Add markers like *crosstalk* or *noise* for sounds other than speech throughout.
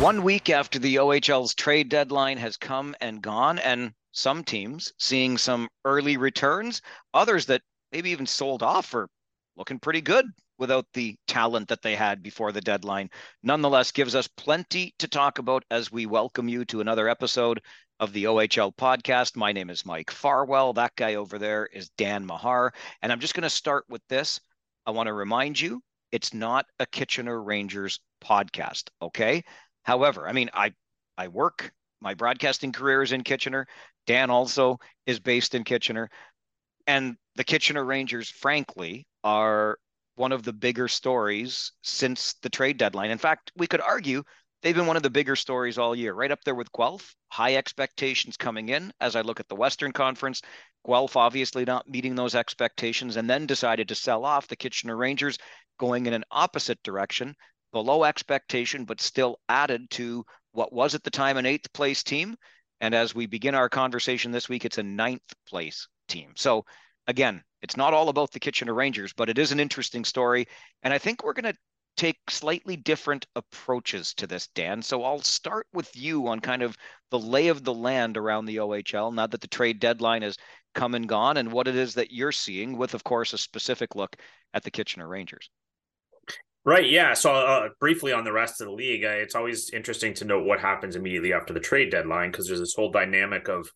One week after the OHL's trade deadline has come and gone, and some teams seeing some early returns, others that maybe even sold off are looking pretty good without the talent that they had before the deadline. Nonetheless, gives us plenty to talk about as we welcome you to another episode of the OHL podcast. My name is Mike Farwell. That guy over there is Dan Mahar. And I'm just going to start with this. I want to remind you it's not a Kitchener Rangers podcast, okay? However, I mean, I I work. My broadcasting career is in Kitchener. Dan also is based in Kitchener, and the Kitchener Rangers, frankly, are one of the bigger stories since the trade deadline. In fact, we could argue they've been one of the bigger stories all year, right up there with Guelph. High expectations coming in as I look at the Western Conference. Guelph obviously not meeting those expectations and then decided to sell off the Kitchener Rangers, going in an opposite direction below expectation, but still added to what was at the time an eighth place team. And as we begin our conversation this week, it's a ninth place team. So again, it's not all about the Kitchener Rangers, but it is an interesting story. And I think we're going to take slightly different approaches to this, Dan. So I'll start with you on kind of the lay of the land around the OHL now that the trade deadline has come and gone and what it is that you're seeing, with, of course, a specific look at the Kitchener Rangers. Right. Yeah. So, uh, briefly on the rest of the league, uh, it's always interesting to note what happens immediately after the trade deadline because there's this whole dynamic of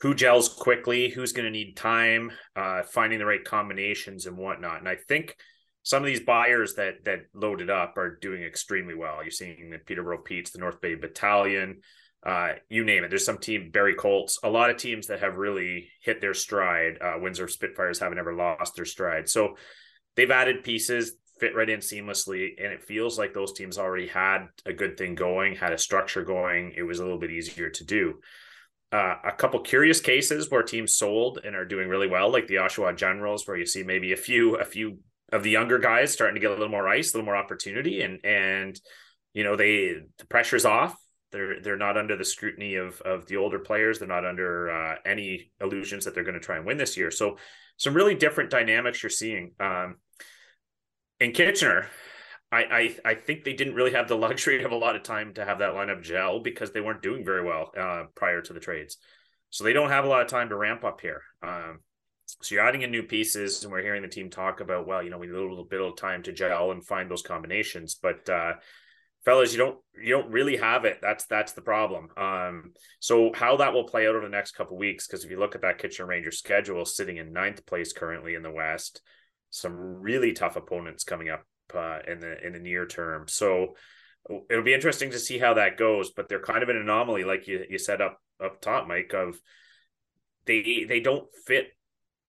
who gels quickly, who's going to need time, uh, finding the right combinations and whatnot. And I think some of these buyers that that loaded up are doing extremely well. You're seeing the Peterborough Petes, the North Bay Battalion, uh, you name it. There's some team, Barrie Colts, a lot of teams that have really hit their stride. Uh, Windsor Spitfires haven't ever lost their stride. So they've added pieces fit right in seamlessly. And it feels like those teams already had a good thing going, had a structure going. It was a little bit easier to do. Uh, a couple curious cases where teams sold and are doing really well, like the Oshawa Generals, where you see maybe a few a few of the younger guys starting to get a little more ice, a little more opportunity, and and you know they the pressure's off. They're they're not under the scrutiny of of the older players. They're not under uh, any illusions that they're going to try and win this year. So some really different dynamics you're seeing. Um, in Kitchener, I, I, I think they didn't really have the *laughs* luxury of a lot of time to have that lineup gel because they weren't doing very well uh, prior to the trades. So they don't have a lot of time to ramp up here. Um, so you're adding in new pieces, and we're hearing the team talk about, well, you know, we need a little bit of time to gel and find those combinations. But uh, fellas, you don't you don't really have it. That's that's the problem. Um, so how that will play out over the next couple weeks, because if you look at that Kitchener Rangers schedule, sitting in ninth place currently in the West, some really tough opponents coming up uh, in the in the near term. So it'll be interesting to see how that goes. But they're kind of an anomaly, like you you said up up top, Mike. Of they they don't fit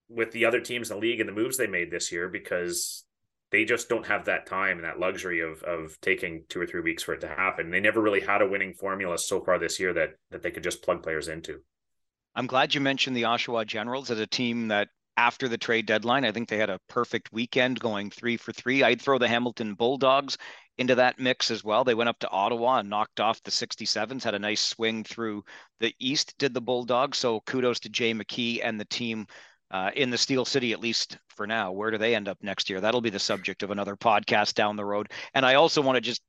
with the other teams in the league and the moves they made this year because they just don't have that time and that luxury of of taking two or three weeks for it to happen. They never really had a winning formula so far this year that that they could just plug players into. I'm glad you mentioned the Oshawa Generals as a team that after the trade deadline. I think they had a perfect weekend going three for three. I'd throw the Hamilton Bulldogs into that mix as well. They went up to Ottawa and knocked off the 67s, had a nice swing through the East, did the Bulldogs. So kudos to Jay McKee and the team uh, in the Steel City, at least for now. Where do they end up next year? That'll be the subject of another podcast down the road. And I also want to just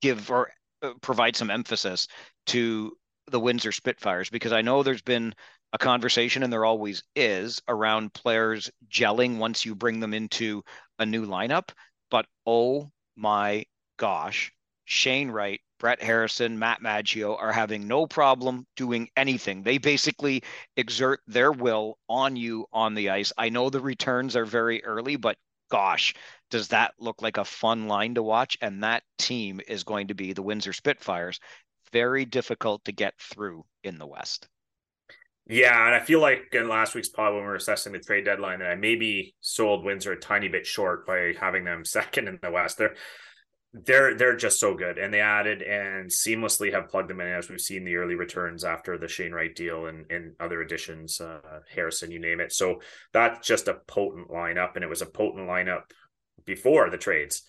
give or uh, provide some emphasis to the Windsor Spitfires because I know there's been a conversation, and there always is, around players gelling once you bring them into a new lineup. But oh my gosh, Shane Wright, Brett Harrison, Matt Maggio are having no problem doing anything. They basically exert their will on you on the ice. I know the returns are very early, but gosh, does that look like a fun line to watch? And that team is going to be the Windsor Spitfires. Very difficult to get through in the West. Yeah, and I feel like in last week's pod when we were assessing the trade deadline that I maybe sold Windsor a tiny bit short by having them *laughs* second in the West. They're they're they're just so good, and they added and seamlessly have plugged them in as we've seen the early returns after the Shane Wright deal and and other additions, uh, Harrison, you name it. So that's just a potent lineup, and it was a potent lineup before the trades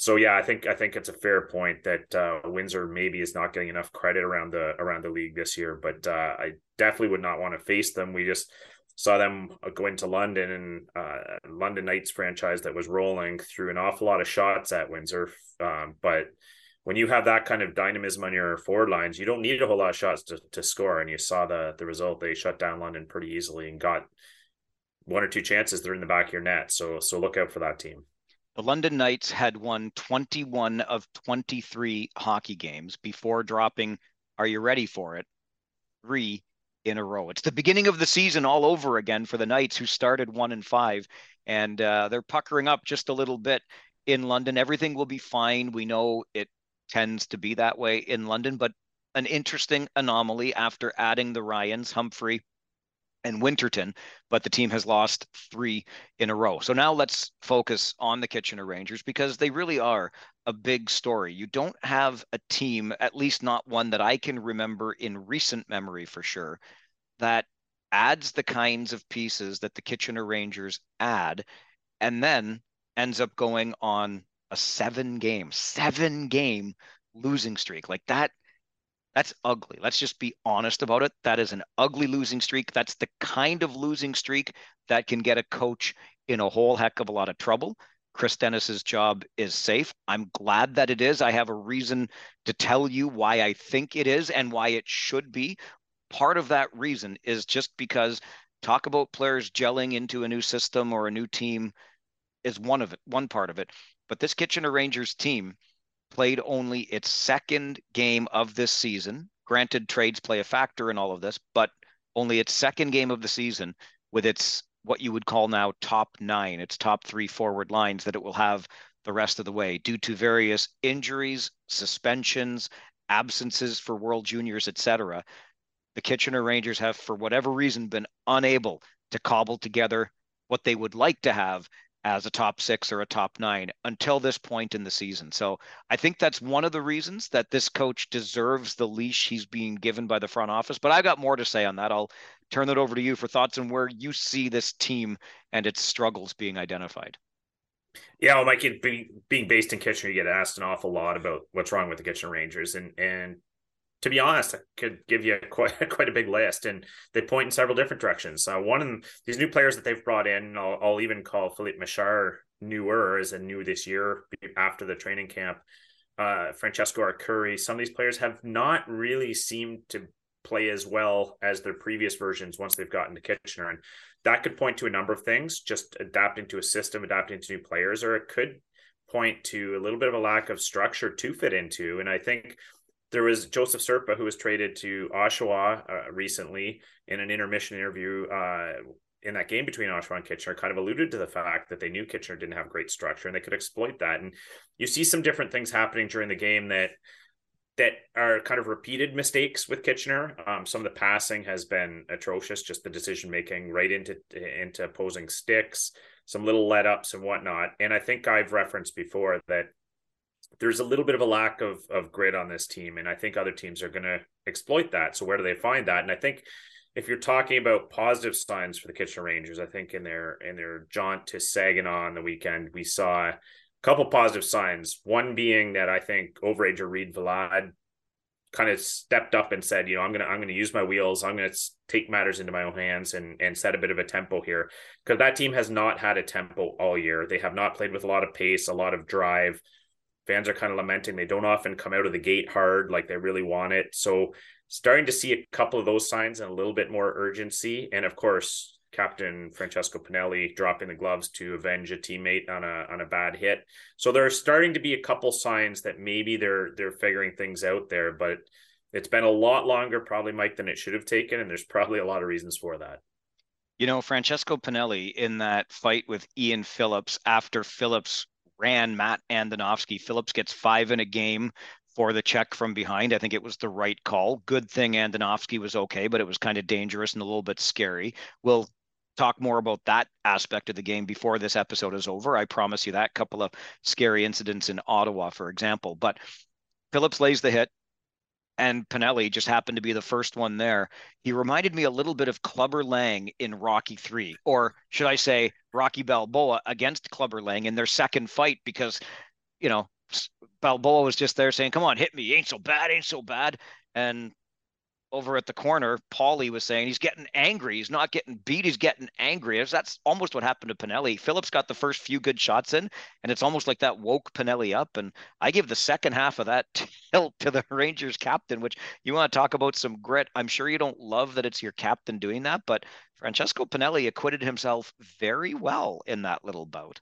so yeah, I think I think it's a fair point that uh, Windsor maybe is not getting enough credit around the around the league this year, but uh, I definitely would not want to face them. We just saw them go into London and uh, London Knights franchise that was rolling through an awful lot of shots at Windsor, um, but when you have that kind of dynamism on your forward lines, you don't need a whole lot of shots to, to score. And you saw the the result; they shut down London pretty easily and got one or two chances. They're in the back of your net, so so look out for that team. The London Knights had won 21 of 23 hockey games before dropping. Are you ready for it? Three in a row. It's the beginning of the season all over again for the Knights, who started one and five, and uh, they're puckering up just a little bit in London. Everything will be fine. We know it tends to be that way in London, but an interesting anomaly after adding the Ryans, Humphrey, and Winterton, but the team has lost three in a row. So now let's focus on the Kitchener Rangers because they really are a big story. You don't have a team, at least not one that I can remember in recent memory for sure, that adds the kinds of pieces that the Kitchener Rangers add and then ends up going on a seven game, seven game losing streak. Like that that's ugly. Let's just be honest about it. That is an ugly losing streak. That's the kind of losing streak that can get a coach in a whole heck of a lot of trouble. Chris Dennis's job is safe. I'm glad that it is. I have a reason to tell you why I think it is and why it should be. Part of that reason is just because talk about players gelling into a new system or a new team is one of it, one part of it. But this Kitchener Rangers team played only its second game of this season. Granted, trades play a factor in all of this, but only its second game of the season with its what you would call now top nine, its top three forward lines that it will have the rest of the way due to various injuries, suspensions, absences for World Juniors, etc. The Kitchener Rangers have, for whatever reason, been unable to cobble together what they would like to have as a top six or a top nine until this point in the season. So I think that's one of the reasons that this coach deserves the leash he's being given by the front office. But I've got more to say on that. I'll turn it over to you for thoughts on where you see this team and its struggles being identified. Yeah, well, Mike, being being based in Kitchener, you get asked an awful lot about what's wrong with the Kitchener Rangers, and and to be honest, I could give you *laughs* quite quite a big list, and they point in several different directions. Uh, one of these new players that they've brought in, I'll, I'll even call Filip Mesar newer as a new this year after the training camp. Uh, Francesco Arcuri. Some of these players have not really seemed to play as well as their previous versions once they've gotten to Kitchener, and that could point to a number of things: just adapting to a system, adapting to new players, or it could point to a little bit of a lack of structure to fit into. And I think there was Joseph Serpa who was traded to Oshawa uh, recently in an intermission interview uh, in that game between Oshawa and Kitchener kind of alluded to the fact that they knew Kitchener didn't have great structure and they could exploit that. And you see some different things happening during the game that that are kind of repeated mistakes with Kitchener. Um, some of the passing has been atrocious, just the decision making right into into opposing sticks, some little let ups and whatnot. And I think I've referenced before that there's a little bit of a lack of of grit on this team, and I think other teams are going to exploit that. So where do they find that? And I think if you're talking about positive signs for the Kitchener Rangers, I think in their in their jaunt to Saginaw on the weekend, we saw a couple positive signs. One being that I think overager Reid Valade kind of stepped up and said, you know, I'm gonna I'm gonna use my wheels. I'm gonna take matters into my own hands and and set a bit of a tempo here because that team has not had a tempo all year. They have not played with a lot of pace, a lot of drive fans are kind of lamenting they don't often come out of the gate hard like they really want it. So starting to see a couple of those signs and a little bit more urgency. And of course, Captain Francesco Pinelli dropping the gloves to avenge a teammate on a on a bad hit. So there are starting to be a couple signs that maybe they're they're figuring things out there, but it's been a lot longer probably Mike than it should have taken and there's probably a lot of reasons for that. You know, Francesco Pinelli in that fight with Ian Phillips after Phillips ran Matt Andonovski. Phillips gets five in a game for the check from behind. I think it was the right call. Good thing Andonovski was okay, but it was kind of dangerous and a little bit scary. We'll talk more about that aspect of the game before this episode is over. I promise you that couple of scary incidents in Ottawa, for example. But Phillips lays the hit and Pinelli just happened to be the first one there. He reminded me a little bit of Clubber Lang in Rocky 3, or should I say Rocky Balboa against Clubber Lang in their second fight because, you know, Balboa was just there saying, "Come on, hit me. Ain't so bad, ain't so bad." And over at the corner, Paulie was saying he's getting angry. He's not getting beat. He's getting angry. That's almost what happened to Pinelli. Phillips got the first few good shots in, and it's almost like that woke Pinelli up. And I give the second half of that *laughs* tilt to the Rangers captain, which you want to talk about some grit. I'm sure you don't love that it's your captain doing that, but Francesco Pinelli acquitted himself very well in that little bout.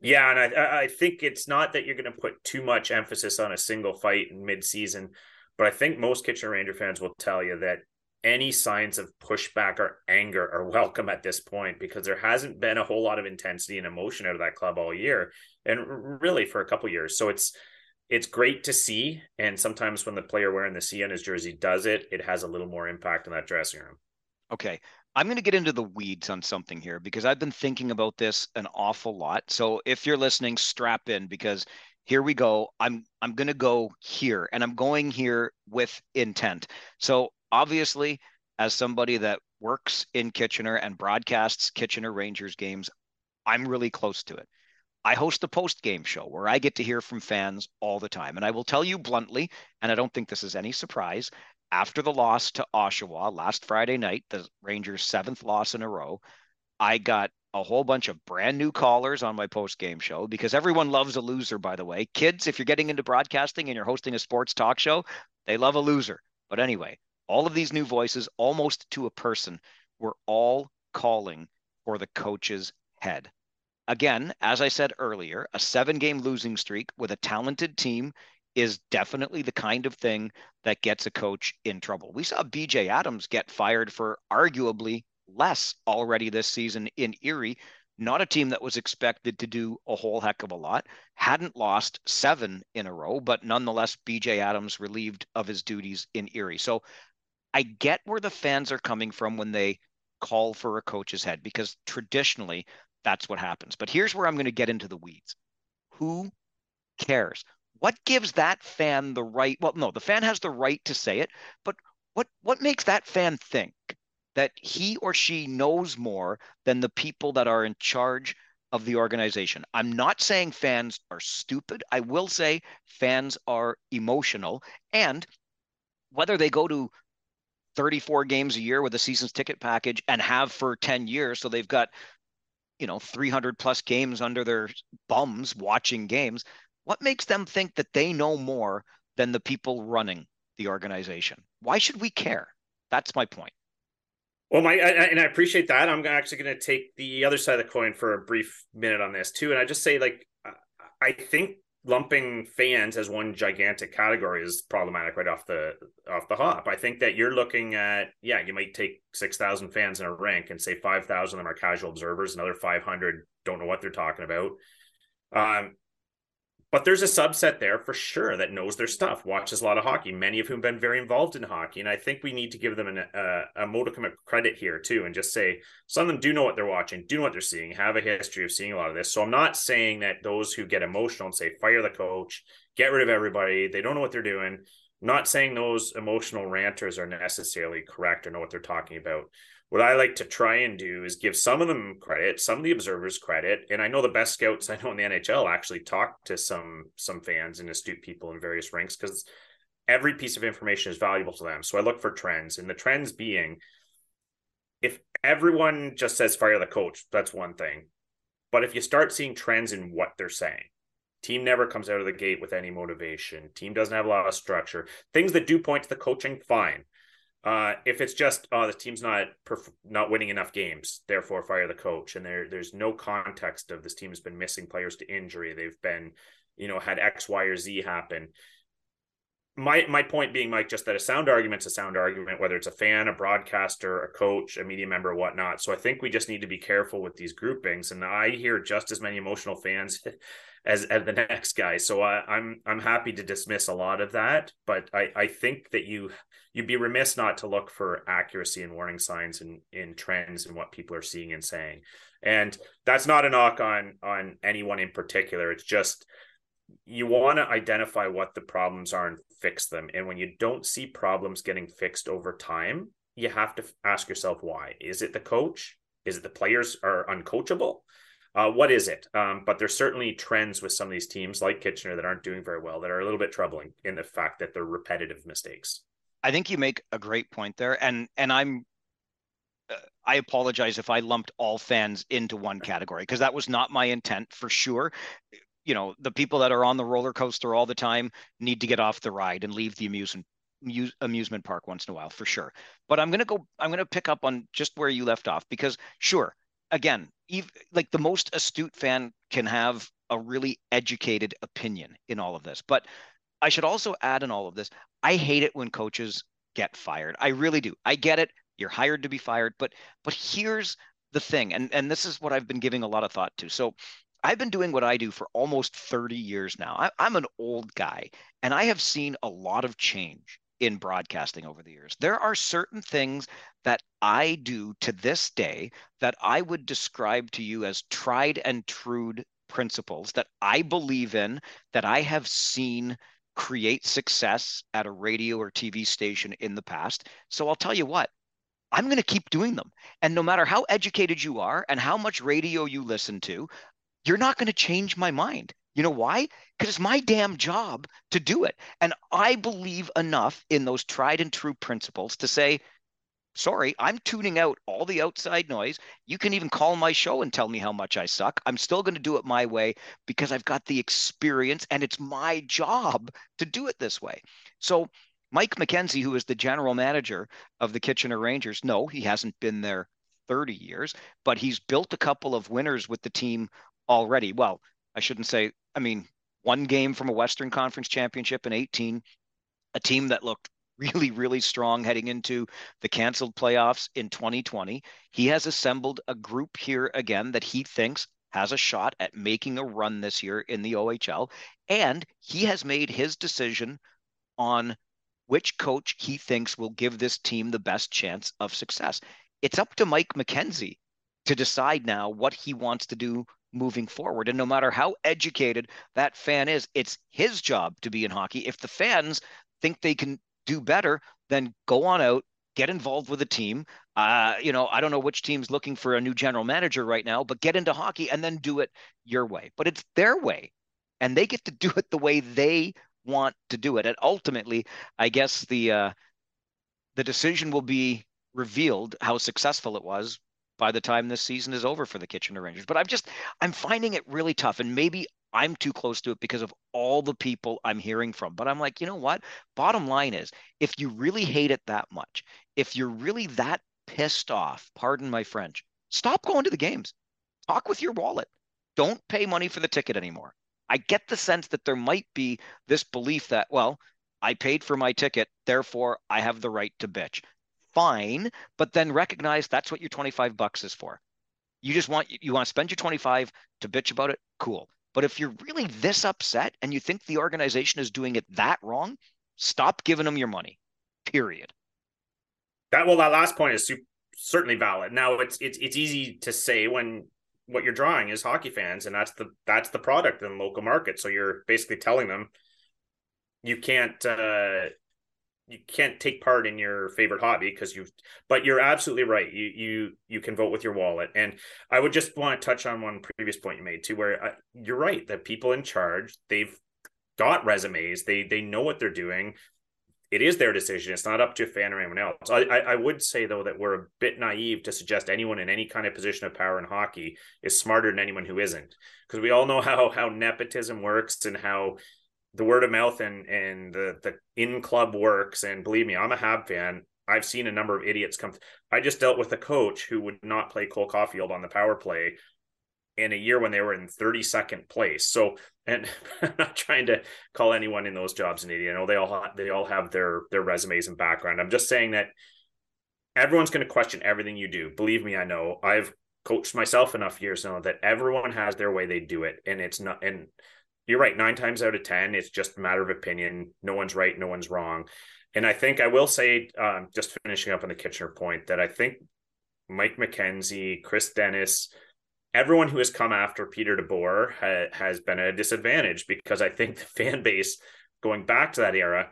Yeah, and I, I think it's not that you're going to put too much emphasis on a single fight in midseason but I think most Kitchener Ranger fans will tell you that any signs of pushback or anger are *laughs* welcome at this point because there hasn't been a whole lot of intensity and emotion out of that club all year and really for a couple years. So it's it's great to see. And sometimes when the player wearing the C on his jersey does it, it has a little more impact in that dressing room. Okay. I'm going to get into the weeds on something here because I've been thinking about this an awful lot. So if you're listening, strap in because here we go. I'm i'm going to go here and i'm going here with intent. So obviously as somebody that works in kitchener and broadcasts kitchener rangers games i'm really close to it. I host a post game show where i get to hear from fans all the time. And i will tell you bluntly and i don't think this is any surprise after the loss to oshawa last friday night the rangers seventh loss in a row i got a whole bunch of brand new callers on my post game show because everyone loves a loser, by the way. Kids, if you're getting into broadcasting and you're hosting a sports talk show, they love a loser. But anyway, all of these new voices, almost to a person, were all calling for the coach's head. Again, as I said earlier, a seven game losing streak with a talented team is definitely the kind of thing that gets a coach in trouble. We saw BJ Adams get fired for arguably less already this season in Erie. Not a team that was expected to do a whole heck of a lot. Hadn't lost seven in a row, but nonetheless, BJ Adams relieved of his duties in Erie. So I get where the fans are coming from when they call for a coach's head because traditionally that's what happens. But here's where I'm going to get into the weeds. Who cares? What gives that fan the right? Well, no, the fan has the right to say it, but what what makes that fan think that he or she knows more than the people that are in charge of the organization. I'm not saying fans are stupid. I will say fans are emotional. And whether they go to 34 games a year with a season's ticket package and have for 10 years, so they've got, you know, 300 plus games under their bums watching games, what makes them think that they know more than the people running the organization? Why should we care? That's my point. Well, my I, and I appreciate that. I'm actually going to take the other side of the coin for a brief minute on this too, and I just say like I think lumping fans as one gigantic category is problematic right off the off the hop. I think that you're looking at yeah, you might take six thousand fans in a rank and say five thousand of them are casual observers, another five hundred don't know what they're talking about. Um, but there's a subset there for sure that knows their stuff, watches a lot of hockey, many of whom have been very involved in hockey. And I think we need to give them an, a, a modicum of credit here too, and just say some of them do know what they're watching, do know what they're seeing, have a history of seeing a lot of this. So I'm not saying that those who get emotional and say fire the coach, get rid of everybody, they don't know what they're doing. I'm not saying those emotional ranters are necessarily correct or know what they're talking about what I like to try and do is give some of them credit, some of the observers credit, and I know the best scouts *laughs* I know in the NHL actually talk to some some fans and astute people in various ranks because every piece of information is valuable to them. So I look for trends, and the trends being if everyone just says fire the coach, that's one thing. But if you start seeing trends in what they're saying, team never comes out of the gate with any motivation, team doesn't have a lot of structure, things that do point to the coaching, fine. Uh, if it's just oh the team's not perf- not winning enough games, therefore fire the coach, and there there's no context of this team has been missing players to injury, they've been you know had X, Y, or Z happen. My my point being, Mike, just that a sound argument's a sound argument, whether it's a fan, a broadcaster, a coach, a media member, whatnot. So I think we just need to be careful with these groupings. And I hear just as many emotional fans *laughs* as, as the next guy. So I, I'm I'm happy to dismiss a lot of that, but I I think that you you'd be remiss not to look for accuracy and warning signs and in, in trends and what people are seeing and saying. And that's not a knock on on anyone in particular. It's just you want to identify what the problems are and fix them. And when you don't see problems getting fixed over time, you have to ask yourself why. Is it the coach? Is it the players are uncoachable? Uh, what is it? Um, but there's certainly trends with some of these teams like Kitchener that aren't doing very well that are a little bit troubling in the fact that they're repetitive mistakes. I think you make a great point there, and and I'm uh, I apologize if I lumped all fans into one category because that was not my intent for sure. You know, the people that are on the roller coaster all the time need to get off the ride and leave the amusement amusement park once in a while for sure. But I'm gonna go. I'm gonna pick up on just where you left off because sure, again, even, like the most astute fan can have a really educated opinion in all of this. But I should also add in all of this, I hate it when coaches get fired. I really do. I get it. You're hired to be fired, but but here's the thing, and and this is what I've been giving a lot of thought to. So I've been doing what I do for almost 30 years now. I, I'm an old guy, and I have seen a lot of change in broadcasting over the years. There are certain things that I do to this day that I would describe to you as tried and true principles that I believe in, that I have seen create success at a radio or TV station in the past. So I'll tell you what, I'm going to keep doing them. And no matter how educated you are and how much radio you listen to, you're not going to change my mind. You know why? Because it's my damn job to do it. And I believe enough in those tried and true principles to say, sorry, I'm tuning out all the outside noise. You can even call my show and tell me how much I suck. I'm still going to do it my way because I've got the experience and it's my job to do it this way. So, Mike McKenzie, who is the general manager of the Kitchener Rangers, no, he hasn't been there 30 years, but he's built a couple of winners with the team already. Well, I shouldn't say I mean, one game from a Western Conference championship in 18, a team that looked really, really strong heading into the canceled playoffs in 2020. He has assembled a group here again that he thinks has a shot at making a run this year in the OHL. And he has made his decision on which coach he thinks will give this team the best chance of success. It's up to Mike McKenzie to decide now what he wants to do moving forward. And no matter how educated that fan is, it's his job to be in hockey. If the fans think they can do better, then go on out, get involved with a team. Uh, you know, I don't know which team's looking for a new general manager right now, but get into hockey and then do it your way. But it's their way, and they get to do it the way they want to do it. And ultimately, I guess the uh, the decision will be revealed how successful it was by the time this season is over for the Kitchener Rangers. But I'm just I'm finding it really tough, and maybe I'm too close to it because of all the people I'm hearing from. But I'm like, you know what? Bottom line is, if you really hate it that much, if you're really that pissed off, pardon my French, stop going to the games. Talk with your wallet. Don't pay money for the ticket anymore. I get the sense that there might be this belief that, well, I paid for my ticket, therefore I have the right to bitch fine, but then recognize that's what your 25 bucks is for. You just want you want to spend your 25 to bitch about it, cool. But if you're really this upset and you think the organization is doing it that wrong, stop giving them your money. Period. That well, that last point is super, certainly valid. Now it's it's it's easy to say when what you're drawing is hockey fans, and that's the that's the product in the local market. So you're basically telling them you can't uh, you can't take part in your favorite hobby because you've but you're absolutely right. You you you can vote with your wallet. And i would just want to touch on one previous point you made too where I, uh, you're right that people in charge they've got resumes they they know what they're doing. It is their decision it's not up to a fan or anyone else. I, I i would say though that we're a bit naive to suggest anyone in any kind of position of power in hockey is smarter than anyone who isn't. Because we all know how how nepotism works and how the word of mouth and and the the in club works. And believe me, I'm a Hab fan. I've seen a number of idiots come. I just dealt with a coach who would not play Cole Caufield on the power play in a year when they were in 32nd place. So, and *laughs* I'm not trying to call anyone in those jobs an idiot. I know they all they all have their their resumes and background. I'm just saying that everyone's going to question everything you do. Believe me, I know. I've coached myself enough years now that everyone has their way they do it, and it's not and you're right. Nine times out of 10, it's just a matter of opinion. No one's right, no one's wrong. And I think I will say, um, just finishing up on the Kitchener point, that I think Mike McKenzie, Chris Dennis, everyone who has come after Peter DeBoer ha- has been at a disadvantage because I think the fan base going back to that era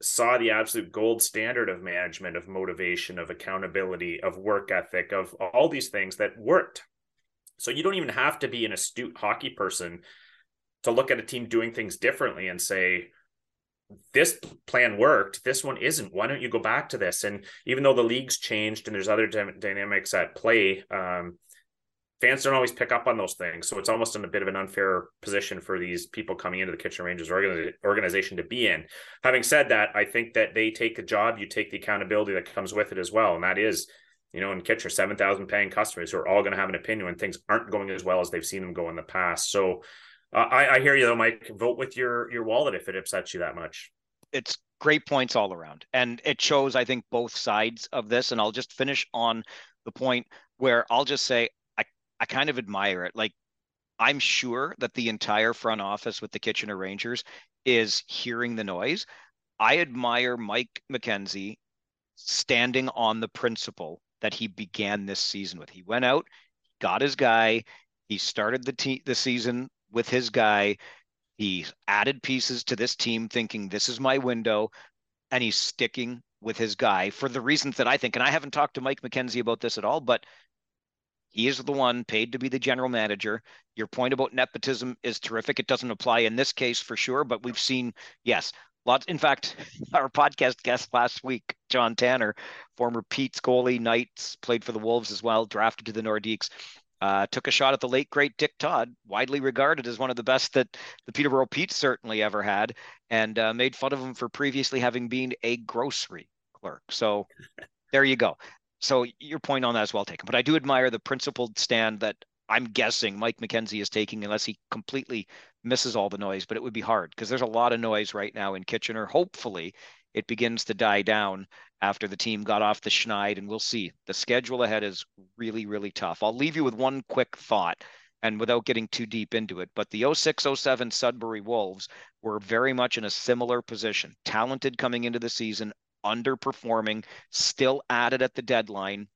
saw the absolute gold standard of management, of motivation, of accountability, of work ethic, of all these things that worked. So you don't even have to be an astute hockey person to look at a team doing things differently and say, this plan worked this one isn't why don't you go back to this and even though the league's changed and there's other dynamics at play um, fans don't always pick up on those things. So it's almost in a bit of an unfair position for these people coming into the Kitchener Rangers organization to be in. Having said that, I think that they take the job, you take the accountability that comes with it as well. And that is, you know, in Kitchener, 7,000 paying customers who are all going to have an opinion when things aren't going as well as they've seen them go in the past. So I, I hear you though, Mike. Vote with your your wallet if it upsets you that much. It's great points all around. And it shows, I think, both sides of this. And I'll just finish on the point where I'll just say I kind of admire it. Like I'm sure that the entire front office with the Kitchener Rangers is hearing the noise. I admire Mike McKenzie standing on the principle that he began this season with. He went out, got his guy, he started the te- the season with his guy. He added pieces to this team thinking this is my window and he's sticking with his guy for the reasons that I think and I haven't talked to Mike McKenzie about this at all, but he is the one paid to be the general manager. Your point about nepotism is terrific. It doesn't apply in this case for sure, but we've seen, yes, lots. In fact, *laughs* our podcast guest last week, John Tanner, former Pete's goalie, Knights, played for the Wolves as well, drafted to the Nordiques. Uh, took a shot at the late great Dick Todd, widely regarded as one of the best that the Peterborough Pete certainly ever had, and uh, made fun of him for previously having been a grocery clerk. So there you go so your point on that is well taken. But I do admire the principled stand that I'm guessing Mike McKenzie is taking, unless he completely misses all the noise. But it would be hard because there's a lot of noise right now in Kitchener. Hopefully, it begins to die down after the team got off the schneid, and we'll see. The schedule ahead is really, really tough. I'll leave you with one quick thought. And without getting too deep into it, but the 0607 Sudbury Wolves were very much in a similar position. Talented coming into the season, underperforming, still added at the deadline.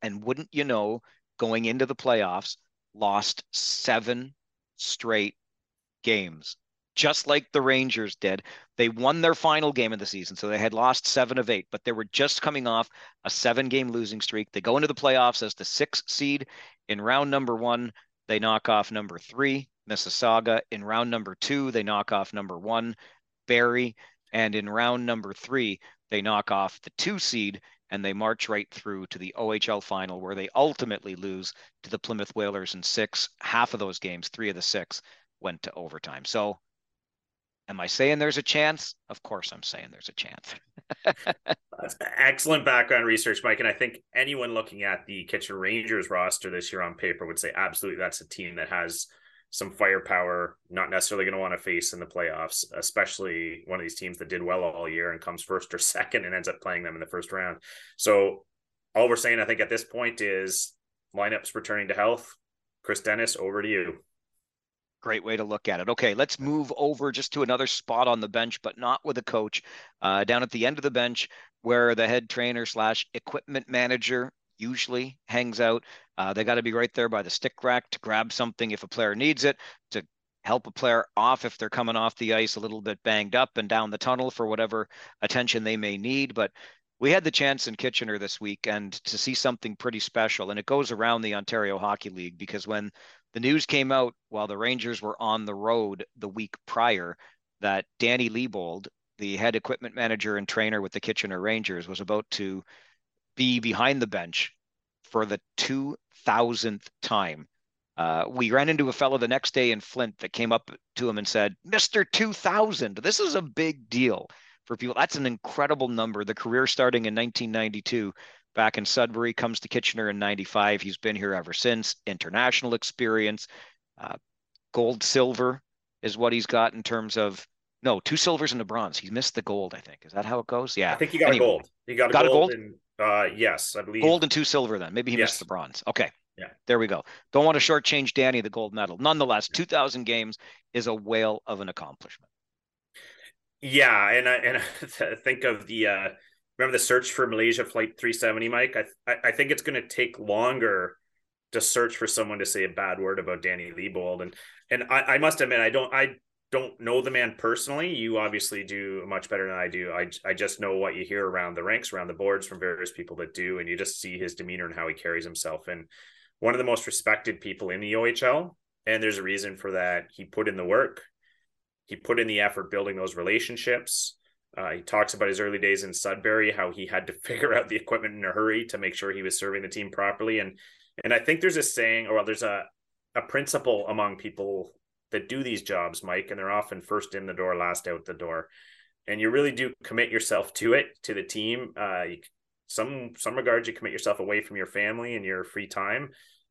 And wouldn't you know, going into the playoffs, lost seven straight games, just like the Rangers did. They won their final game of the season, so they had lost seven of eight, but they were just coming off a seven game losing streak. They go into the playoffs as the sixth seed. In round number one, they knock off number three, Mississauga. In round number two, they knock off number one, Barrie. And in round number three, they knock off the two seed and they march right through to the OHL final where they ultimately lose to the Plymouth Whalers in six. Half of those games, three of the six, went to overtime. So am I saying there's a chance? Of course I'm saying there's a chance. *laughs* Excellent background research, Mike. And I think anyone looking at the Kitchener Rangers roster this year on paper would say absolutely that's a team that has some firepower, not necessarily going to want to face in the playoffs, especially one of these teams that did well all year and comes first or *laughs* second and ends up playing them in the first round. So all we're saying, I think, at this point is lineups returning to health. Chris Dennis, over to you. Great way to look at it. Okay, let's move over just to another spot on the bench, but not with a coach. Uh, down at the end of the bench, where the head trainer slash equipment manager usually hangs out. Uh, they got to be right there by the stick rack to grab something if a player needs it, to help a player off if they're coming off the ice a little bit banged up and down the tunnel for whatever attention they may need. But we had the chance in Kitchener this week and to see something pretty special. And it goes around the Ontario Hockey League because when the news came out while the Rangers were on the road the week prior that Danny Leibold, the head equipment manager and trainer with the Kitchener Rangers, was about to be behind the bench for the 2000th time. Uh, we ran into a fellow the next day in Flint that came up to him and said, Mr. 2000, this is a big deal for people. That's an incredible number. The career starting in 1992 back in Sudbury comes to Kitchener in 95. He's been here ever since. International experience, uh, gold, silver is what he's got in terms of no two silvers and a bronze. He missed the gold, I think. Is that how it goes? Yeah, I think he got anyway, a gold. He got a got gold. A gold? Uh, yes, I believe gold and two silver. Then maybe he yes. missed the bronze. Okay. Yeah. There we go. Don't want to shortchange Danny the gold medal. Nonetheless, 2,000 games is a whale of an accomplishment. Yeah, and I and *laughs* I think of the uh, remember the search for Malaysia Flight 370, Mike. I I, think it's going to take longer to search for someone to say a bad word about Danny Leibold, and and I, I must admit I don't I don't know the man personally. You obviously do much better than I do. I, I just know what you hear around the ranks, around the boards from various people that do, and you just see his demeanor and how he carries himself. And one of the most respected people in the OHL, and there's a reason for that. He put in the work. he put in the effort building those relationships. Uh, he talks about his early days in Sudbury, how he had to *laughs* figure out the equipment in a hurry to make sure he was serving the team properly. And and I think there's a saying, or there's a a principle among people that do these jobs, Mike, and they're often first in the door, last out the door. And you really do commit yourself to it, to the team. Uh, you, some some regards, you commit yourself away from your family and your free time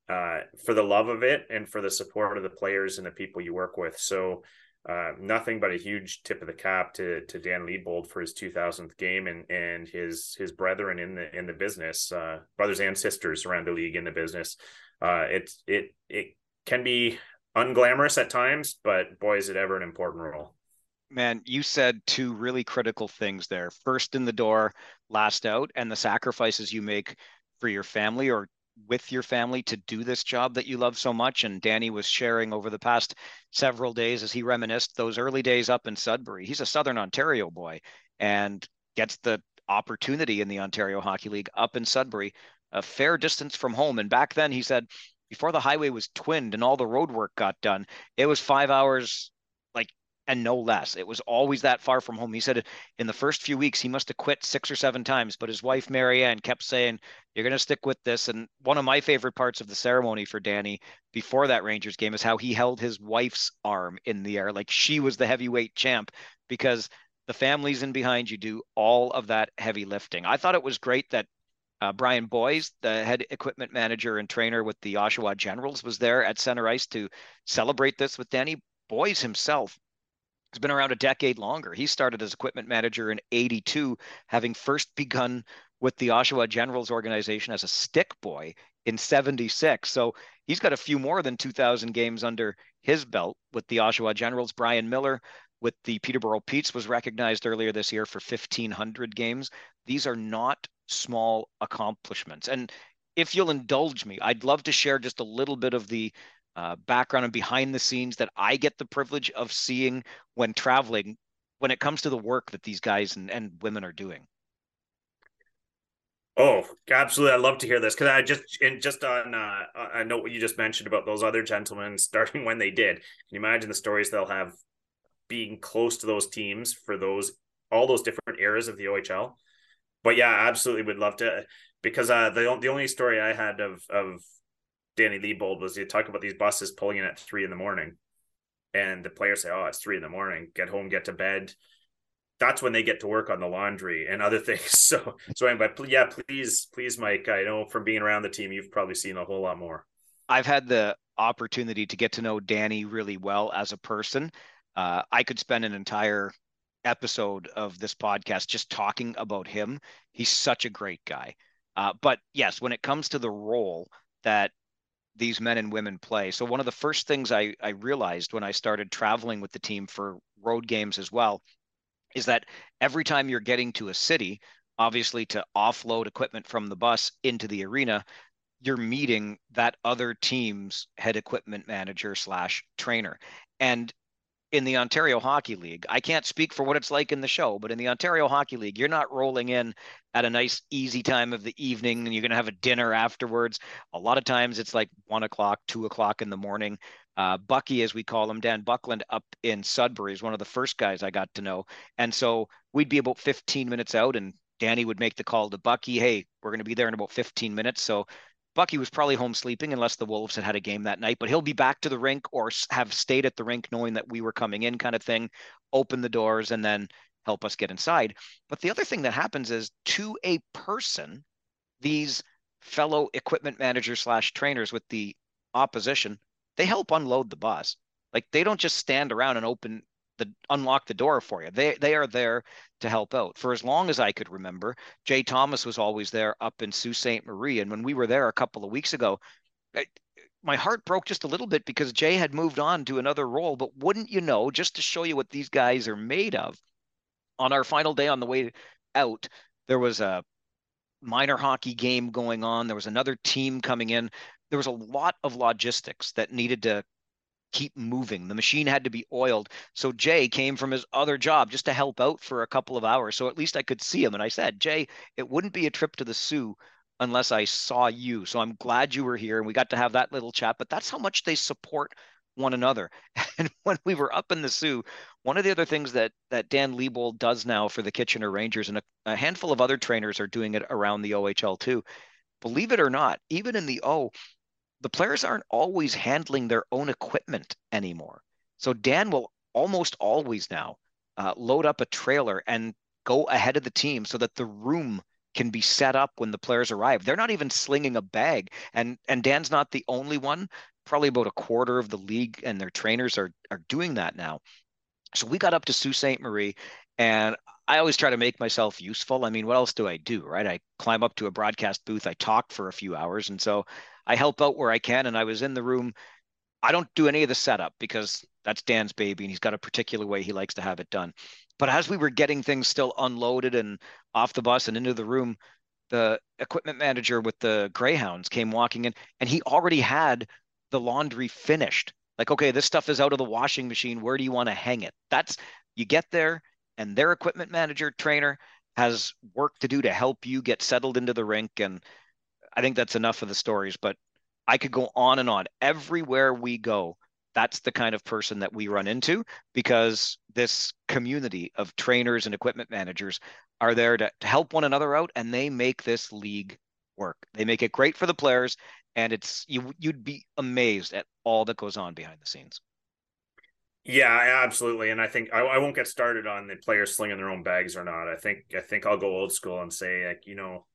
uh, for the love of it and for the support of the players and the people you work with. So uh, nothing but a huge tip of the cap to to Dan Leibold for his 2000th game and and his his brethren in the in the business, uh, brothers and sisters around the league in the business. Uh, it's it it can be unglamorous at times, but boy, is it ever an important role. Man, you said two really critical things there. First in the door, last out, and the sacrifices you make for your family or with your family to do this job that you love so much. And Danny was sharing over the past several days as he reminisced those early days up in Sudbury. He's a Southern Ontario boy and gets the opportunity in the Ontario Hockey League up in Sudbury, a fair distance from home. And back then, he said, before the highway was twinned and all the road work got done, it was five hours and no less. It was always that far from home. He said in the first few weeks he must have quit six or seven times, but his wife Marianne kept saying, "You're going to stick with this." And one of my favorite parts of the ceremony for Danny before that Rangers game is how he held his wife's arm in the air like she was the heavyweight champ because the families in behind you do all of that heavy lifting. I thought it was great that uh, Brian Boys, the head equipment manager and trainer with the Oshawa Generals, was there at center ice to celebrate this with Danny. Boys himself has been around a decade longer. He started as equipment manager in 82, having first begun with the Oshawa Generals organization as a stick boy in 76. So he's got a few more than 2,000 games under his belt with the Oshawa Generals. Brian Miller with the Peterborough Petes was recognized earlier this year for 1,500 games. These are not small accomplishments. And if you'll indulge me, I'd love to share just a little bit of the uh, background and behind the scenes that I get the privilege of seeing when traveling when it comes to the work that these guys and, and women are doing. Oh, absolutely! I love to hear this because I just and just on uh, I know what you just mentioned about those other gentlemen *laughs* starting when they did. Can you imagine the stories they'll have being close to those teams for those all those different eras of the OHL? But yeah, absolutely would love to because uh, the the only story I had of of Danny Leibold was you talk about these buses pulling in at three in the morning, and the players say, "Oh, it's three in the morning. Get home, get to bed." That's when they get to work on the laundry and other *laughs* things. So, so anyway, yeah, please, please, Mike. I know from being around the team, you've probably seen a whole lot more. I've had the opportunity to get to know Danny really well as a person. Uh, I could spend an entire episode of this podcast just talking about him. He's such a great guy. Uh, but yes, when it comes to the role that these men and women play. So one of the first things I, I realized when I started traveling with the team for road games as well is that every time you're getting to a city, obviously to offload equipment from the bus into the arena, you're meeting that other team's head equipment manager slash trainer. And in the Ontario Hockey League. I can't speak for what it's like in the show, but in the Ontario Hockey League, you're not rolling in at a nice, easy time of the evening and you're going to have a dinner afterwards. A lot of times it's like one o'clock, two o'clock in the morning. Uh, Bucky, as we call him, Dan Buckland up in Sudbury is one of the first guys I got to know. And so we'd be about 15 minutes out and Danny would make the call to Bucky, hey, we're going to be there in about 15 minutes. So Bucky was probably home sleeping unless the Wolves had had a game that night, but he'll be back to the rink or have stayed at the rink knowing that we were coming in, kind of thing, open the doors and then help us get inside. But the other thing that happens is to a person, these fellow equipment managers slash trainers with the opposition, they help unload the bus. Like they don't just stand around and open the unlock the door for you. They they are there to help out. For as long as I could remember, Jay Thomas was always there up in Sault Ste. Marie. And when we were there a couple of weeks ago, I, my heart broke just a little bit because Jay had moved on to another role. But wouldn't you know, just to show you what these guys are made of, on our final day on the way out, there was a minor hockey game going on. There was another team coming in. There was a lot of logistics that needed to keep moving. The machine had to be oiled. So Jay came from his other job just to help out for a couple of hours. So at least I could see him. And I said, Jay, it wouldn't be a trip to the Soo unless I saw you. So I'm glad you were here and we got to have that little chat. But that's how much they support one another. *laughs* And when we were up in the Soo, one of the other things that that Dan Liebold does now for the Kitchener Rangers, and a, a handful of other trainers are doing it around the OHL too. Believe it or not, even in the O, the players aren't always handling their own equipment anymore. So Dan will almost always now uh, load up a trailer and go ahead of the team so that the room can be set up when the players arrive. They're not even slinging a bag, and and Dan's not the only one. Probably about a quarter of the league and their trainers are are doing that now. So we got up to Sault Ste. Marie, and I always try to make myself useful. I mean, what else do I do, right? I climb up to a broadcast booth, I talk for a few hours, and so I help out where I can. And I was in the room. I don't do any of the setup because that's Dan's baby, and he's got a particular way he likes to have it done. But as we were getting things still unloaded and off the bus and into the room, the equipment manager with the Greyhounds came walking in and he already had the laundry finished. Like, okay, this stuff is out of the washing machine. Where do you want to hang it? That's you get there and their equipment manager trainer has work to do to help you get settled into the rink. And I think that's enough of the stories, but I could go on and on. Everywhere we go, that's the kind of person that we run into because this community of trainers and equipment managers are there to, to help one another out and they make this league work. They make it great for the players and it's you you'd be amazed at all that goes on behind the scenes. Yeah, absolutely. And I think I, I won't get started on the players slinging their own bags or not. I think I think I'll go old school and say like, you know,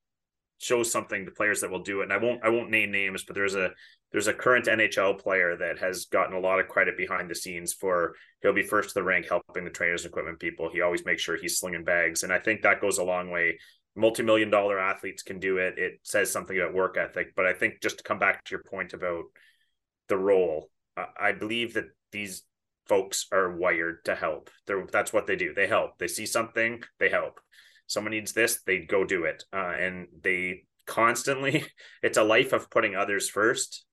show something to players that will do it. And I won't I won't name names, but there's a there's a current NHL player that has gotten a lot of credit behind the scenes for he'll be first to the rank helping the trainers and equipment people. He always makes sure he's slinging bags, and I think that goes a long way. Multi-million dollar athletes can do it. It says something about work ethic, but I think just to come back to your point about the role, I believe that these folks are wired to help. They're, that's what they do. They help. They see something, they help. Someone needs this, they go do it, uh, and they constantly. *laughs* It's a life of putting others first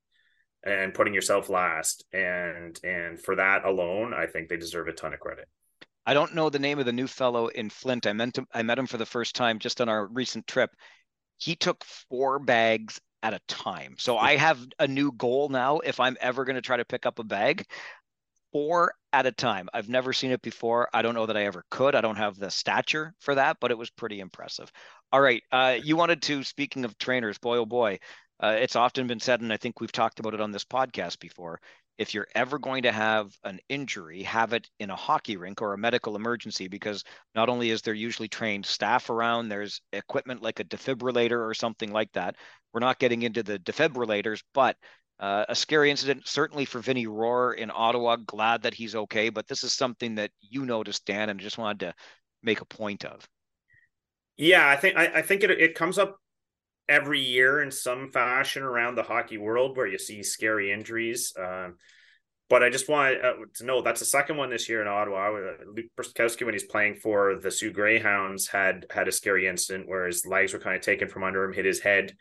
and putting yourself last. And and for that alone i think they deserve a ton of credit. I don't know the name of the new fellow in flint. I meant to, i met him for the first time just on our recent trip. He took four bags at a time. So *laughs* i have a new goal now if i'm ever going to try to pick up a bag four at a time i've never seen it before i don't know that i ever could i don't have the stature for that but it was pretty impressive all right uh, you wanted to speaking of trainers boy oh boy uh, it's often been said, and I think we've talked about it on this podcast before. If you're ever going to have an injury, have it in a hockey rink or a medical emergency, because not only is there usually trained staff around, there's equipment like a defibrillator or something like that. We're not getting into the defibrillators, but uh, a scary incident, certainly for Vinny Rohrer in Ottawa. Glad that he's okay, but this is something that you noticed, Dan, and just wanted to make a point of. Yeah, I think I, I think it it comes up every year in some fashion around the hockey world where you see scary injuries. Um, but I just want uh, to know that's the second one this year in Ottawa. Uh, Luke Brzykowski, when he's playing for the Soo Greyhounds, had had a scary incident where his legs were kind of taken from under him, hit his head.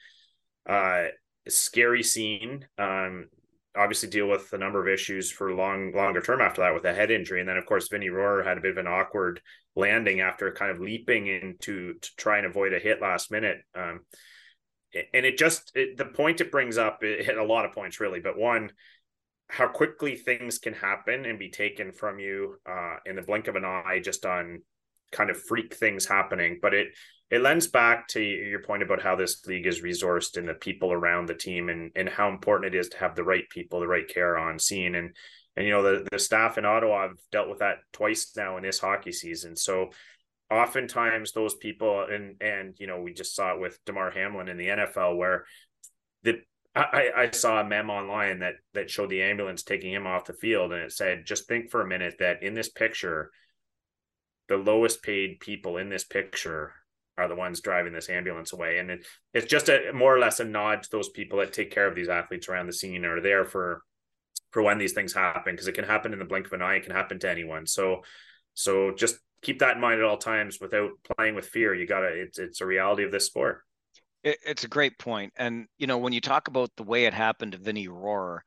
Uh, scary scene. Um, obviously, deal with a number of issues for long longer term after that with a head injury, and then of course Vinny Rohrer had a bit of an awkward landing after kind of leaping into to try and avoid a hit last minute. Um, and it just it, the point it brings up it hit a lot of points really but one how quickly things can happen and be taken from you uh, in the blink of an eye just on kind of freak things happening but it it lends back to your point about how this league is resourced and the people around the team and and how important it is to have the right people the right care on scene. And and you know the, the staff in ottawa have dealt with that twice now in this hockey season. So oftentimes those people and and you know we just saw it with Damar Hamlin in the NFL where the I, I saw a meme online that that showed the ambulance taking him off the field and it said just think for a minute that in this picture the lowest paid people in this picture are the ones driving this ambulance away and it, it's just a more or less a nod to those people that take care of these athletes around the scene or there for for when these things happen because it can happen in the blink of an eye it can happen to anyone so so just keep that in mind at all times without playing with fear. You gotta it's it's a reality of this sport. It, it's a great point, and you know when you talk about the way it happened to Vinny Rohrer, uh,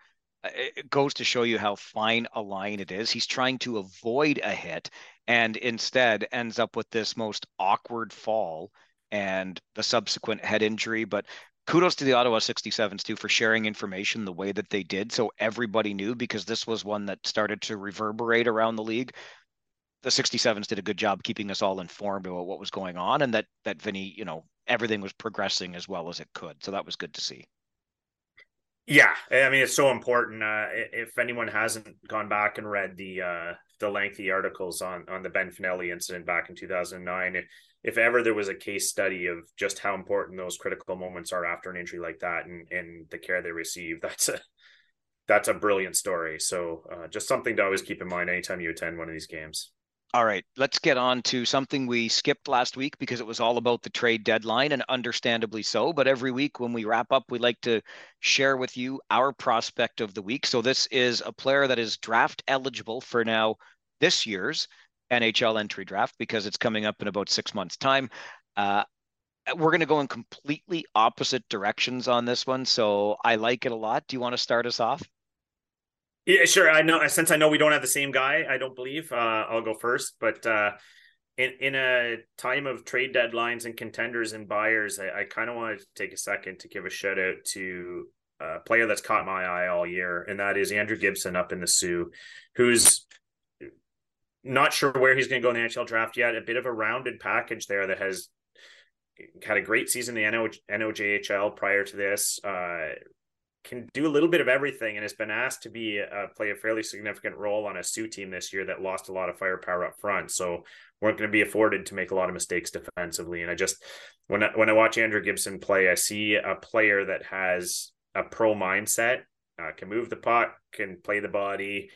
it goes to show you how fine a line it is. He's trying to avoid a hit, and instead ends up with this most awkward fall and the subsequent head injury. But kudos to the Ottawa 67s too for sharing information the way that they did so everybody knew because this was one that started to reverberate around the league the 67s did a good job keeping us all informed about what was going on and that that Vinny, you know, everything was progressing as well as it could. So that was good to see. Yeah, I mean it's so important. Uh, if anyone hasn't gone back and read the uh, the lengthy articles on on the Ben Fanelli incident back in 2009, if, if ever there was a case study of just how important those critical moments are after an injury like that and and the care they receive, *laughs* that's a that's a brilliant story. So uh, just something to always keep in mind anytime you attend one of these games. All right, let's get on to something we skipped last week because it was all about the trade deadline, and understandably so. But every week when we wrap up, we like to share with you our prospect of the week. So this is a player that is draft eligible for now this year's NHL entry draft because it's coming up in about six months' time. Uh, we're going to go in completely opposite directions on this one, so I like it a lot. Do you want to start us off? Yeah, sure. I know since I know we don't have the same guy, I don't believe. Uh, I'll go first. But uh, in in a time of trade deadlines and contenders and buyers, I, I kind of wanted to take a second to give a shout out to a player that's caught my eye all year, and that is Andrew Gibson up in the Soo, who's not sure where he's going to go in the NHL draft yet. A bit of a rounded package there that has had a great season in the NO, NOJHL prior to this. Uh, can do a little bit of everything and has been asked to be uh, play a fairly significant role on a Soo team this year that lost a lot of firepower up front. So weren't going to be afforded to make a lot of mistakes defensively. And I just when I, when I watch Andrew Gibson play, I see a player that has a pro mindset, uh, can move the puck, can play the body,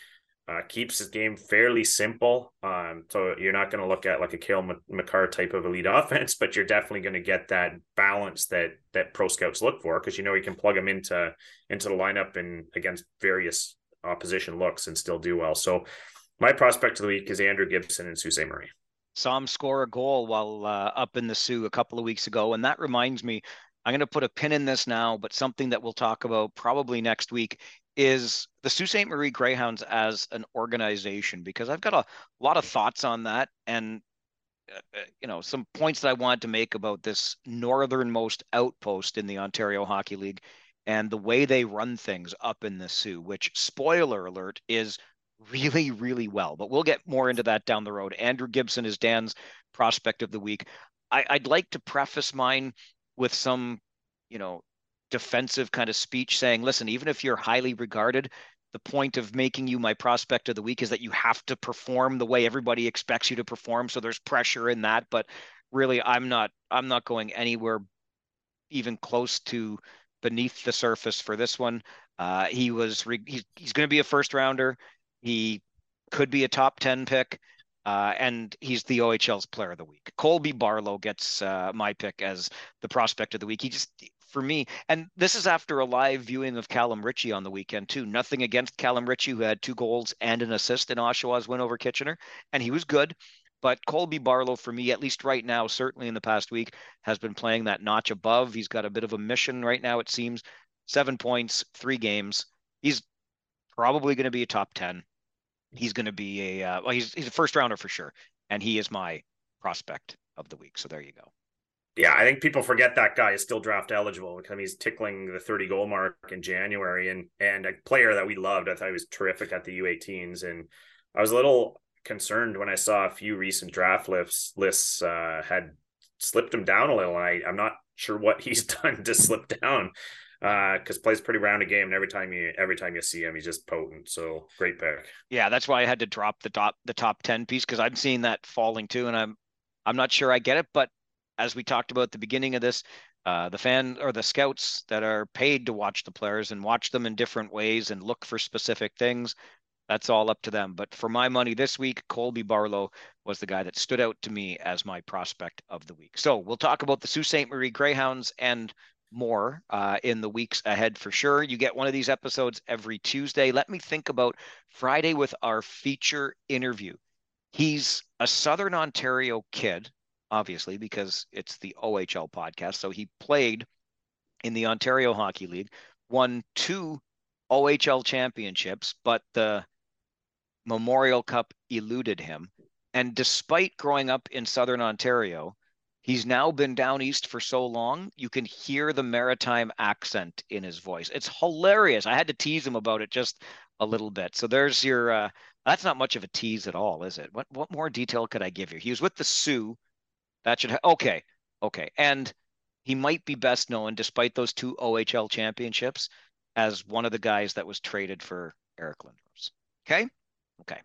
uh, keeps his game fairly simple. Um, so you're not going to look at like a Cale Makar type of elite *laughs* offense, but you're definitely going to get that balance that that pro scouts look for because you know you can plug him into into the lineup and against various opposition looks and still do well. So my prospect of the week is Andrew Gibson and Sault Ste. Marie. Saw him score a goal while uh, up in the Soo a couple of weeks ago, and that reminds me. I'm going to put a pin in this now, but something that we'll talk about probably next week is the Sault Ste. Marie Greyhounds as an organization because I've got a lot of thoughts on that and uh, uh, you know some points that I wanted to make about this northernmost outpost in the Ontario Hockey League and the way they run things up in the Soo, which spoiler alert is really really well. But we'll get more into that down the road. Andrew Gibson is Dan's prospect of the week. I, I'd like to preface mine with some you know defensive kind of speech saying, listen, even if you're highly regarded, the point of making you my prospect of the week is that you have to perform the way everybody expects you to perform. So there's pressure in that. But really, I'm not I'm not going anywhere even close to beneath the surface for this one. Uh, he was re- he's, he's going to be a first rounder. He could be a top 10 pick. Uh, and he's the OHL's player of the week. Colby Barlow gets uh, my pick as the prospect of the week. He just for me. And this is after a live viewing of Calum Ritchie on the weekend, too. Nothing against Calum Ritchie, who had two goals and an assist in Oshawa's win over Kitchener, and he was good. But Colby Barlow, for me, at least right now, certainly in the past week, has been playing that notch above. He's got a bit of a mission right now, it seems. Seven points, three games. He's probably going to be a top 10. He's going to be a, uh, well, he's, he's a first rounder for sure. And he is my prospect of the week. So there you go yeah, I think people forget that guy is still draft eligible because he's tickling the 30 goal mark in January and and a player that we loved. I thought he was terrific at the U18s. And I was a little concerned when I saw a few recent draft lists lists uh, had slipped him down a little. I, I'm not sure what *laughs* he's done to slip down because uh, plays pretty rounded game, and every time you every time you see him, he's just potent. So great pick. Yeah, that's why I had to drop the top the top ten piece because I'm seeing that falling too, and I'm I'm not sure I get it, but as we talked about at the beginning of this, uh, the fan or the scouts that are paid to watch the players and watch them in different ways and look for specific things. That's all up to them. But for my money this week, Colby Barlow was the guy that stood out to me as my prospect of the week. So we'll talk about the Sault Ste. Marie Greyhounds and more uh, in the weeks ahead for sure. You get one of these episodes every Tuesday. Let me think about Friday with our feature interview. He's a Southern Ontario kid obviously, because it's the OHL podcast. So he played in the Ontario Hockey League, won two OHL championships, but the Memorial Cup eluded him. And despite growing up in Southern Ontario, He's now been down east for so long, you can hear the maritime accent in his voice. It's hilarious. I had to tease him about it just a little bit. So there's your uh that's not much of a tease at all, is it? What what more detail could I give you? He was with the Soo. That should ha- okay. Okay. And he might be best known despite those two OHL championships as one of the guys that was traded for Eric Lindros. Okay? Okay.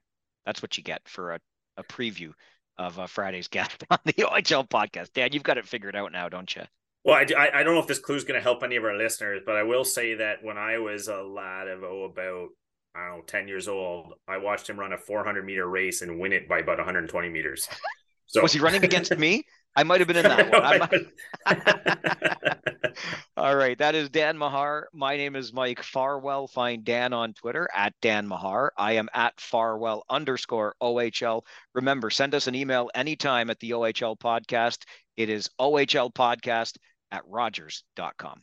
That's what you get for a, a preview of uh, Friday's *laughs* guest on the OHL podcast. Dan, you've got it figured out now, don't you? Well, I, I don't know if this clue is going to help any of our listeners, but I will say that when I was a lad of oh about I don't know ten years old, I watched him run a 400 meter race and win it by about 120 meters. So was he running against me? I might have been in *laughs* that one. *laughs* All right. That is Dan Mahar. My name is Mike Farwell. Find Dan on Twitter at Dan Mahar. I am at Farwell underscore OHL. Remember, send us an email anytime at the OHL podcast. It is OHL podcast at Rogers.com.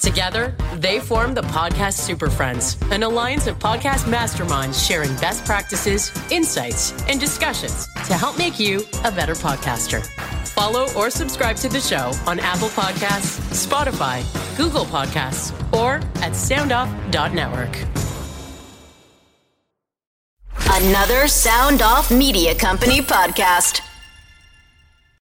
Together, they form the Podcast Super Friends, an alliance of podcast masterminds sharing best practices, insights, and discussions to help make you a better podcaster. Follow or subscribe to the show on Apple Podcasts, Spotify, Google Podcasts, or at soundoff.network. Another Sound Off Media Company podcast.